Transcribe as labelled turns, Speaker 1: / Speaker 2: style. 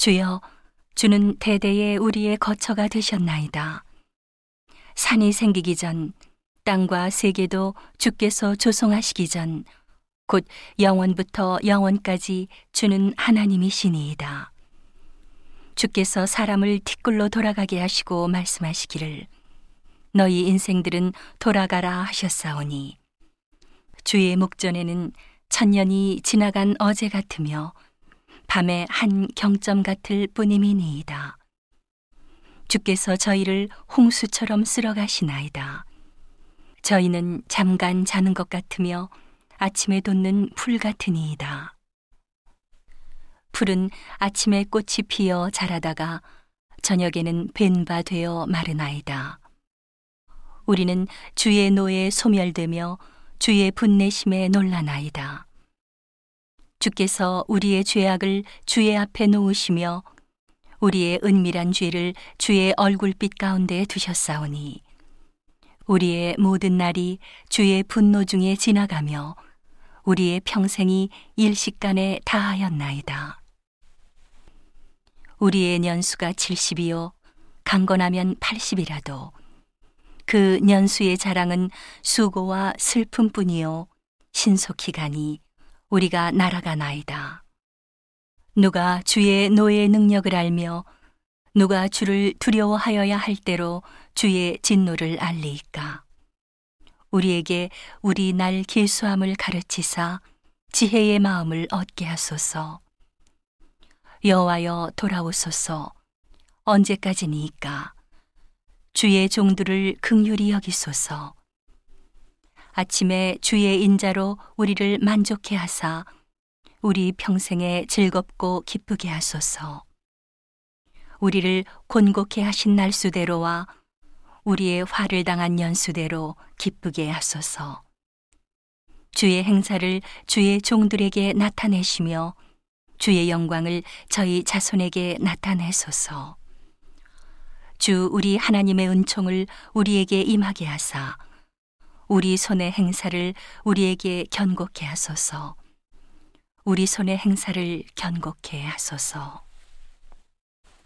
Speaker 1: 주여, 주는 대대에 우리의 거처가 되셨나이다. 산이 생기기 전, 땅과 세계도 주께서 조성하시기 전, 곧 영원부터 영원까지 주는 하나님이시니이다. 주께서 사람을 티끌로 돌아가게 하시고 말씀하시기를, 너희 인생들은 돌아가라 하셨사오니, 주의 목전에는 천년이 지나간 어제 같으며, 밤의 한 경점 같을 뿐임이니이다. 주께서 저희를 홍수처럼 쓸어 가시나이다. 저희는 잠깐 자는 것 같으며 아침에 돋는 풀 같으니이다. 풀은 아침에 꽃이 피어 자라다가 저녁에는 벤바 되어 마르나이다. 우리는 주의 노에 소멸되며 주의 분내심에 놀라나이다. 주께서 우리의 죄악을 주의 앞에 놓으시며 우리의 은밀한 죄를 주의 얼굴빛 가운데 두셨사오니 우리의 모든 날이 주의 분노 중에 지나가며 우리의 평생이 일식간에 다하였나이다. 우리의 년수가 70이요 강건하면 80이라도 그 년수의 자랑은 수고와 슬픔뿐이요 신속히 가니 우리가 날아가나이다. 누가 주의 노의 능력을 알며 누가 주를 두려워하여야 할 때로 주의 진노를 알리이까. 우리에게 우리 날 길수함을 가르치사 지혜의 마음을 얻게 하소서. 여호와여 돌아오소서. 언제까지니까. 주의 종들을 극률히 여기소서. 아침에 주의 인자로 우리를 만족해 하사 우리 평생에 즐겁고 기쁘게 하소서. 우리를 곤곡해 하신 날수대로와 우리의 화를 당한 연수대로 기쁘게 하소서. 주의 행사를 주의 종들에게 나타내시며 주의 영광을 저희 자손에게 나타내소서. 주 우리 하나님의 은총을 우리에게 임하게 하사 우리 손의 행사를 우리에게 견고케 하소서. 우리 손의 행사를 견고케 하소서.